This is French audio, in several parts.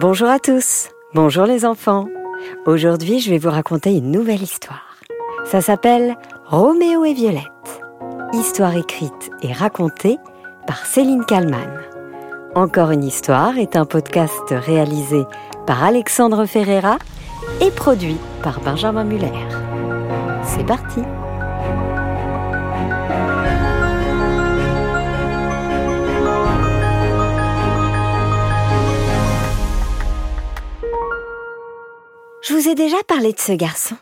Bonjour à tous, bonjour les enfants. Aujourd'hui, je vais vous raconter une nouvelle histoire. Ça s'appelle Roméo et Violette. Histoire écrite et racontée par Céline Kallmann. Encore une histoire est un podcast réalisé par Alexandre Ferreira et produit par Benjamin Muller. C'est parti vous déjà parlé de ce garçon.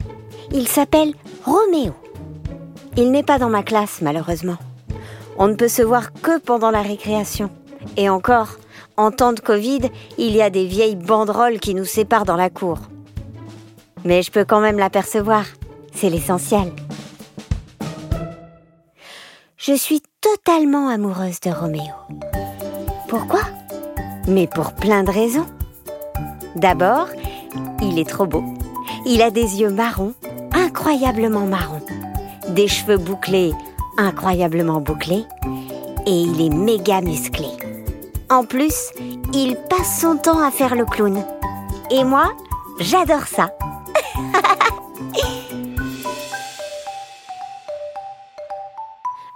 Il s'appelle Roméo. Il n'est pas dans ma classe, malheureusement. On ne peut se voir que pendant la récréation. Et encore, en temps de Covid, il y a des vieilles banderoles qui nous séparent dans la cour. Mais je peux quand même l'apercevoir. C'est l'essentiel. Je suis totalement amoureuse de Roméo. Pourquoi? Mais pour plein de raisons. D'abord, il est trop beau. Il a des yeux marrons, incroyablement marrons. Des cheveux bouclés, incroyablement bouclés. Et il est méga musclé. En plus, il passe son temps à faire le clown. Et moi, j'adore ça.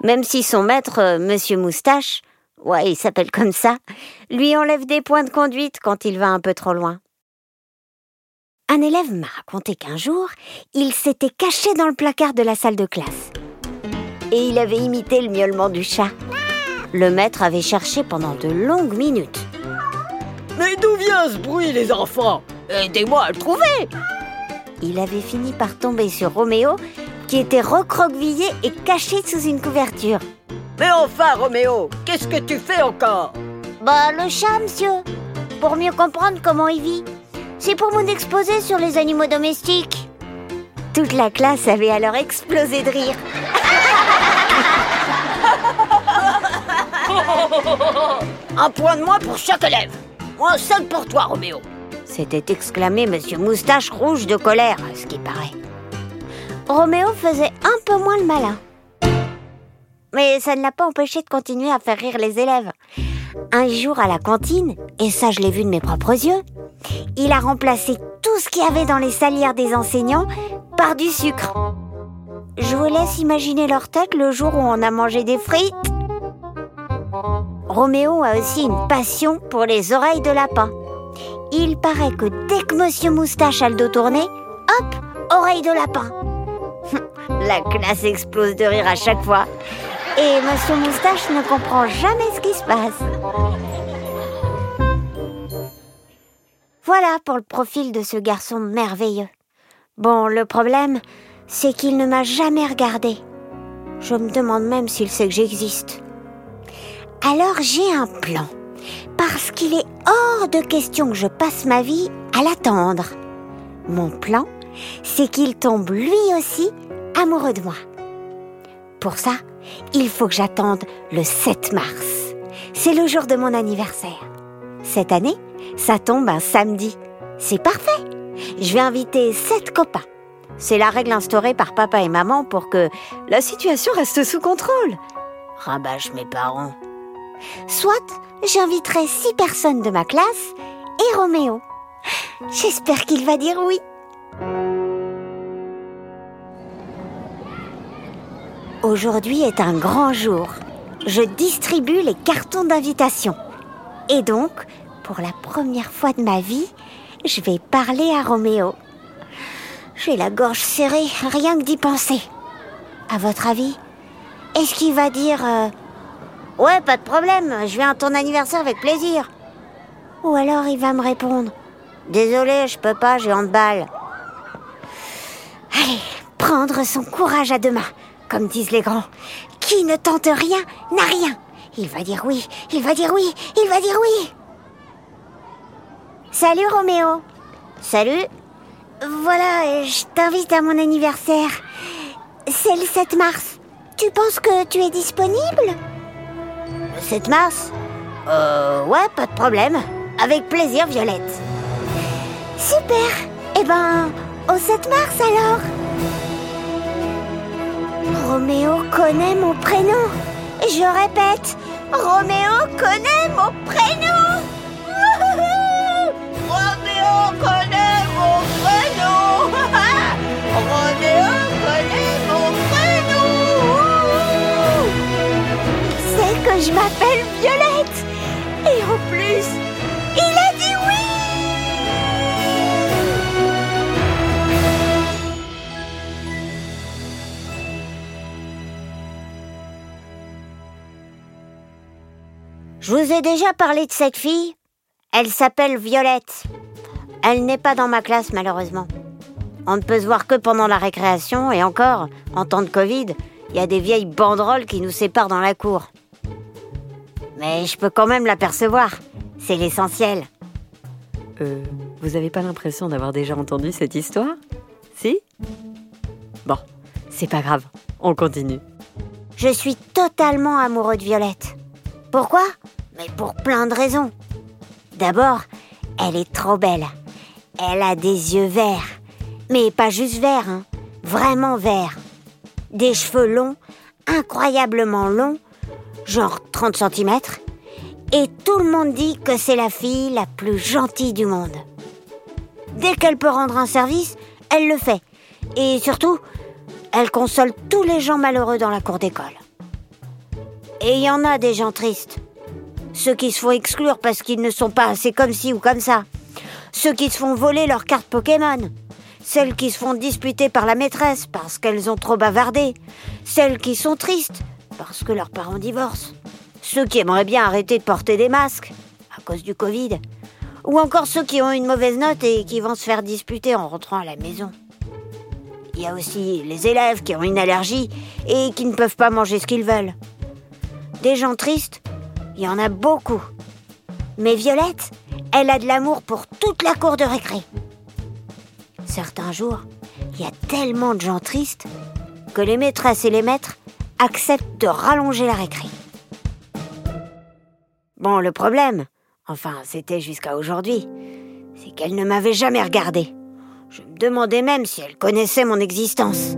Même si son maître, euh, Monsieur Moustache, ouais, il s'appelle comme ça, lui enlève des points de conduite quand il va un peu trop loin. Un élève m'a raconté qu'un jour, il s'était caché dans le placard de la salle de classe. Et il avait imité le miaulement du chat. Le maître avait cherché pendant de longues minutes. Mais d'où vient ce bruit, les enfants? Aidez-moi à le trouver Il avait fini par tomber sur Roméo, qui était recroquevillé et caché sous une couverture. Mais enfin, Roméo, qu'est-ce que tu fais encore? Bah, le chat, monsieur. Pour mieux comprendre comment il vit. C'est pour mon exposé sur les animaux domestiques. Toute la classe avait alors explosé de rire. Un point de moins pour chaque élève Moi, seul pour toi, Roméo S'était exclamé Monsieur Moustache rouge de colère, à ce qui paraît. Roméo faisait un peu moins le malin. Mais ça ne l'a pas empêché de continuer à faire rire les élèves. Un jour à la cantine, et ça je l'ai vu de mes propres yeux, il a remplacé tout ce qu'il y avait dans les salières des enseignants par du sucre. Je vous laisse imaginer leur tête le jour où on a mangé des frites. Roméo a aussi une passion pour les oreilles de lapin. Il paraît que dès que Monsieur Moustache a le dos tourné, hop, oreille de lapin. La classe explose de rire à chaque fois. Et Monsieur Moustache ne comprend jamais ce qui se passe. Voilà pour le profil de ce garçon merveilleux. Bon, le problème, c'est qu'il ne m'a jamais regardé. Je me demande même s'il sait que j'existe. Alors j'ai un plan, parce qu'il est hors de question que je passe ma vie à l'attendre. Mon plan, c'est qu'il tombe lui aussi amoureux de moi. Pour ça, il faut que j'attende le 7 mars. C'est le jour de mon anniversaire. Cette année, ça tombe un samedi. C'est parfait. Je vais inviter sept copains. C'est la règle instaurée par papa et maman pour que la situation reste sous contrôle. Rabâche mes parents. Soit j'inviterai six personnes de ma classe et Roméo. J'espère qu'il va dire oui. Aujourd'hui est un grand jour. Je distribue les cartons d'invitation. Et donc, pour la première fois de ma vie, je vais parler à Roméo. J'ai la gorge serrée, rien que d'y penser. À votre avis, est-ce qu'il va dire euh, Ouais, pas de problème, je viens à ton anniversaire avec plaisir Ou alors il va me répondre Désolé, je peux pas, j'ai handball. Allez, prendre son courage à deux mains, comme disent les grands. Qui ne tente rien n'a rien. Il va dire oui, il va dire oui, il va dire oui. Salut Roméo. Salut. Voilà, je t'invite à mon anniversaire. C'est le 7 mars. Tu penses que tu es disponible? Le 7 mars? Euh, ouais, pas de problème. Avec plaisir, Violette. Super. Eh ben, au 7 mars alors. Roméo connaît mon prénom. Je répète, Roméo connaît mon prénom. Roméo connaît mon prénom. Roméo connaît mon prénom. Il sait que je m'appelle Violette. Et en plus, vous ai déjà parlé de cette fille? Elle s'appelle Violette. Elle n'est pas dans ma classe malheureusement. On ne peut se voir que pendant la récréation et encore, en temps de Covid, il y a des vieilles banderoles qui nous séparent dans la cour. Mais je peux quand même l'apercevoir. C'est l'essentiel. Euh, vous avez pas l'impression d'avoir déjà entendu cette histoire? Si? Bon, c'est pas grave, on continue. Je suis totalement amoureux de Violette. Pourquoi? Mais pour plein de raisons. D'abord, elle est trop belle. Elle a des yeux verts. Mais pas juste verts, hein. vraiment verts. Des cheveux longs, incroyablement longs, genre 30 cm. Et tout le monde dit que c'est la fille la plus gentille du monde. Dès qu'elle peut rendre un service, elle le fait. Et surtout, elle console tous les gens malheureux dans la cour d'école. Et il y en a des gens tristes. Ceux qui se font exclure parce qu'ils ne sont pas assez comme ci ou comme ça. Ceux qui se font voler leurs cartes Pokémon. Celles qui se font disputer par la maîtresse parce qu'elles ont trop bavardé. Celles qui sont tristes parce que leurs parents divorcent. Ceux qui aimeraient bien arrêter de porter des masques à cause du Covid. Ou encore ceux qui ont une mauvaise note et qui vont se faire disputer en rentrant à la maison. Il y a aussi les élèves qui ont une allergie et qui ne peuvent pas manger ce qu'ils veulent. Des gens tristes, il y en a beaucoup. Mais Violette, elle a de l'amour pour toute la cour de récré. Certains jours, il y a tellement de gens tristes que les maîtresses et les maîtres acceptent de rallonger la récré. Bon, le problème, enfin c'était jusqu'à aujourd'hui, c'est qu'elle ne m'avait jamais regardé. Je me demandais même si elle connaissait mon existence.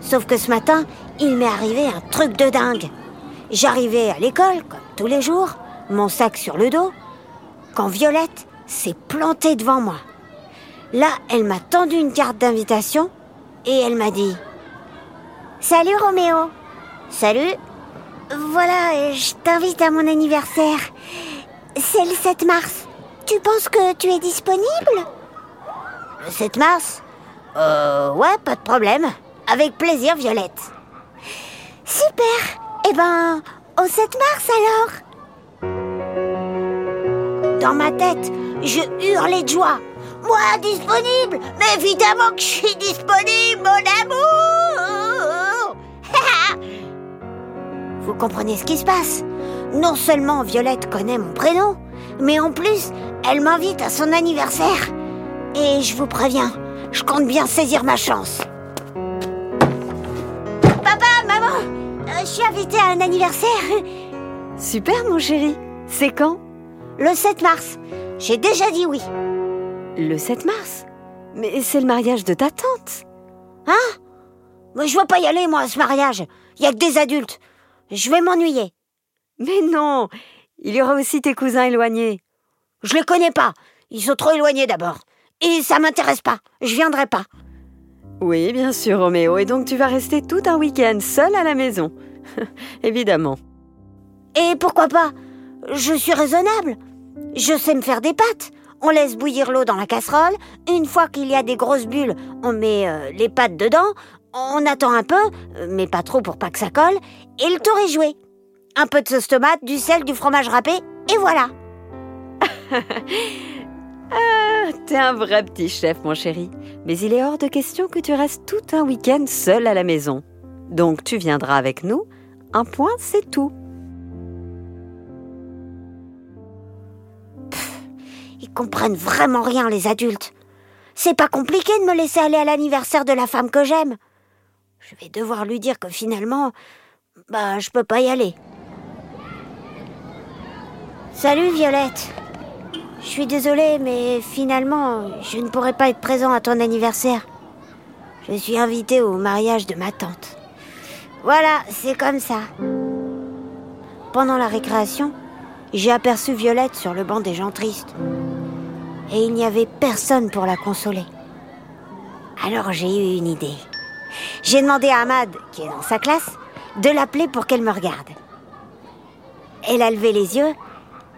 Sauf que ce matin, il m'est arrivé un truc de dingue. J'arrivais à l'école, comme tous les jours, mon sac sur le dos, quand Violette s'est plantée devant moi. Là, elle m'a tendu une carte d'invitation et elle m'a dit Salut Roméo Salut Voilà, je t'invite à mon anniversaire. C'est le 7 mars. Tu penses que tu es disponible? Le 7 mars? Euh, ouais, pas de problème. Avec plaisir, Violette. Super Eh ben, au 7 mars alors Dans ma tête, je hurlais de joie. Moi, disponible Mais évidemment que je suis disponible, mon amour Vous comprenez ce qui se passe? Non seulement Violette connaît mon prénom, mais en plus, elle m'invite à son anniversaire. Et je vous préviens, je compte bien saisir ma chance. Je suis invitée à un anniversaire. Super mon chéri, c'est quand? Le 7 mars. J'ai déjà dit oui. Le 7 mars? Mais c'est le mariage de ta tante Hein? Mais je veux pas y aller, moi, à ce mariage. Il y a que des adultes. Je vais m'ennuyer. Mais non Il y aura aussi tes cousins éloignés. Je les connais pas. Ils sont trop éloignés d'abord. Et ça m'intéresse pas. Je viendrai pas. Oui, bien sûr, Roméo. Et donc tu vas rester tout un week-end seul à la maison. Évidemment. Et pourquoi pas? Je suis raisonnable. Je sais me faire des pâtes. On laisse bouillir l'eau dans la casserole. Une fois qu'il y a des grosses bulles, on met euh, les pâtes dedans. On attend un peu, mais pas trop pour pas que ça colle. Et le tour est joué. Un peu de sauce tomate, du sel, du fromage râpé, et voilà. Ah, t'es un vrai petit chef, mon chéri. Mais il est hors de question que tu restes tout un week-end seul à la maison. Donc tu viendras avec nous. Un point, c'est tout. Ils comprennent vraiment rien, les adultes. C'est pas compliqué de me laisser aller à l'anniversaire de la femme que j'aime. Je vais devoir lui dire que finalement, bah, je peux pas y aller. Salut Violette. Je suis désolée, mais finalement, je ne pourrai pas être présent à ton anniversaire. Je suis invitée au mariage de ma tante. Voilà, c'est comme ça. Pendant la récréation, j'ai aperçu Violette sur le banc des gens tristes. Et il n'y avait personne pour la consoler. Alors j'ai eu une idée. J'ai demandé à Ahmad, qui est dans sa classe, de l'appeler pour qu'elle me regarde. Elle a levé les yeux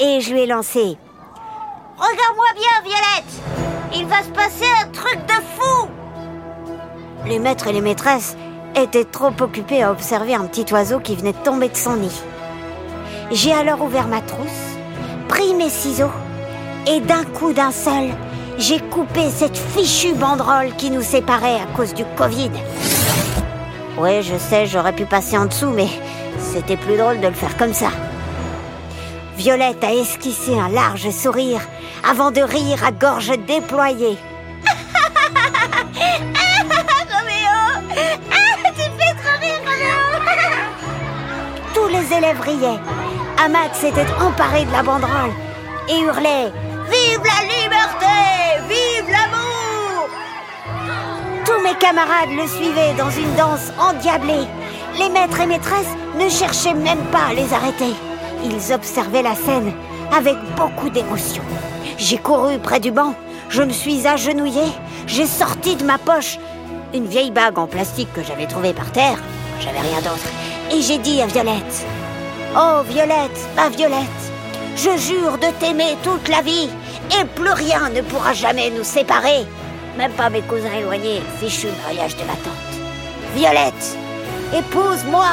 et je lui ai lancé Regarde-moi bien, Violette Il va se passer un truc de fou Les maîtres et les maîtresses étaient trop occupés à observer un petit oiseau qui venait de tomber de son nid. J'ai alors ouvert ma trousse, pris mes ciseaux et d'un coup d'un seul, j'ai coupé cette fichue banderole qui nous séparait à cause du Covid. Ouais, je sais, j'aurais pu passer en dessous, mais c'était plus drôle de le faire comme ça. Violette a esquissé un large sourire avant de rire à gorge déployée. Élèves riaient. Ahmad s'était emparé de la banderole et hurlait Vive la liberté Vive l'amour Tous mes camarades le suivaient dans une danse endiablée. Les maîtres et maîtresses ne cherchaient même pas à les arrêter. Ils observaient la scène avec beaucoup d'émotion. J'ai couru près du banc, je me suis agenouillée, j'ai sorti de ma poche une vieille bague en plastique que j'avais trouvée par terre, j'avais rien d'autre, et j'ai dit à Violette Oh Violette, ma Violette, je jure de t'aimer toute la vie et plus rien ne pourra jamais nous séparer. Même pas mes cousins éloignés, fichu mariage de ma tante. Violette, épouse-moi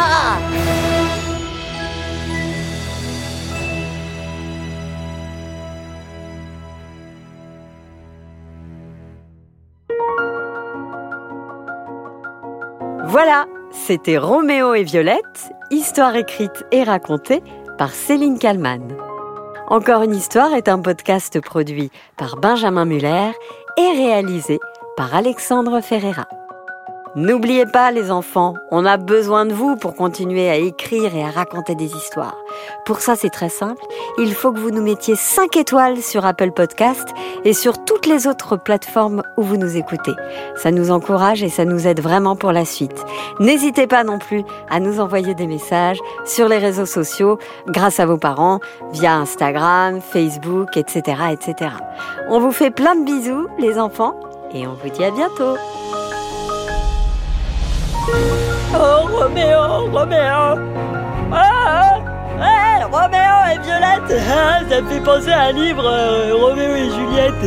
Voilà, c'était Roméo et Violette, histoire écrite et racontée par Céline Kallmann. Encore une histoire est un podcast produit par Benjamin Muller et réalisé par Alexandre Ferreira. N'oubliez pas les enfants, on a besoin de vous pour continuer à écrire et à raconter des histoires. Pour ça c'est très simple, il faut que vous nous mettiez 5 étoiles sur Apple Podcast et sur toutes les autres plateformes où vous nous écoutez. Ça nous encourage et ça nous aide vraiment pour la suite. N'hésitez pas non plus à nous envoyer des messages sur les réseaux sociaux grâce à vos parents via Instagram, Facebook, etc. etc. On vous fait plein de bisous les enfants et on vous dit à bientôt. Oh, Roméo, Roméo. Ah, ah Roméo et Violette. Ah, Ça me fait penser à un livre, euh, Roméo et Juliette.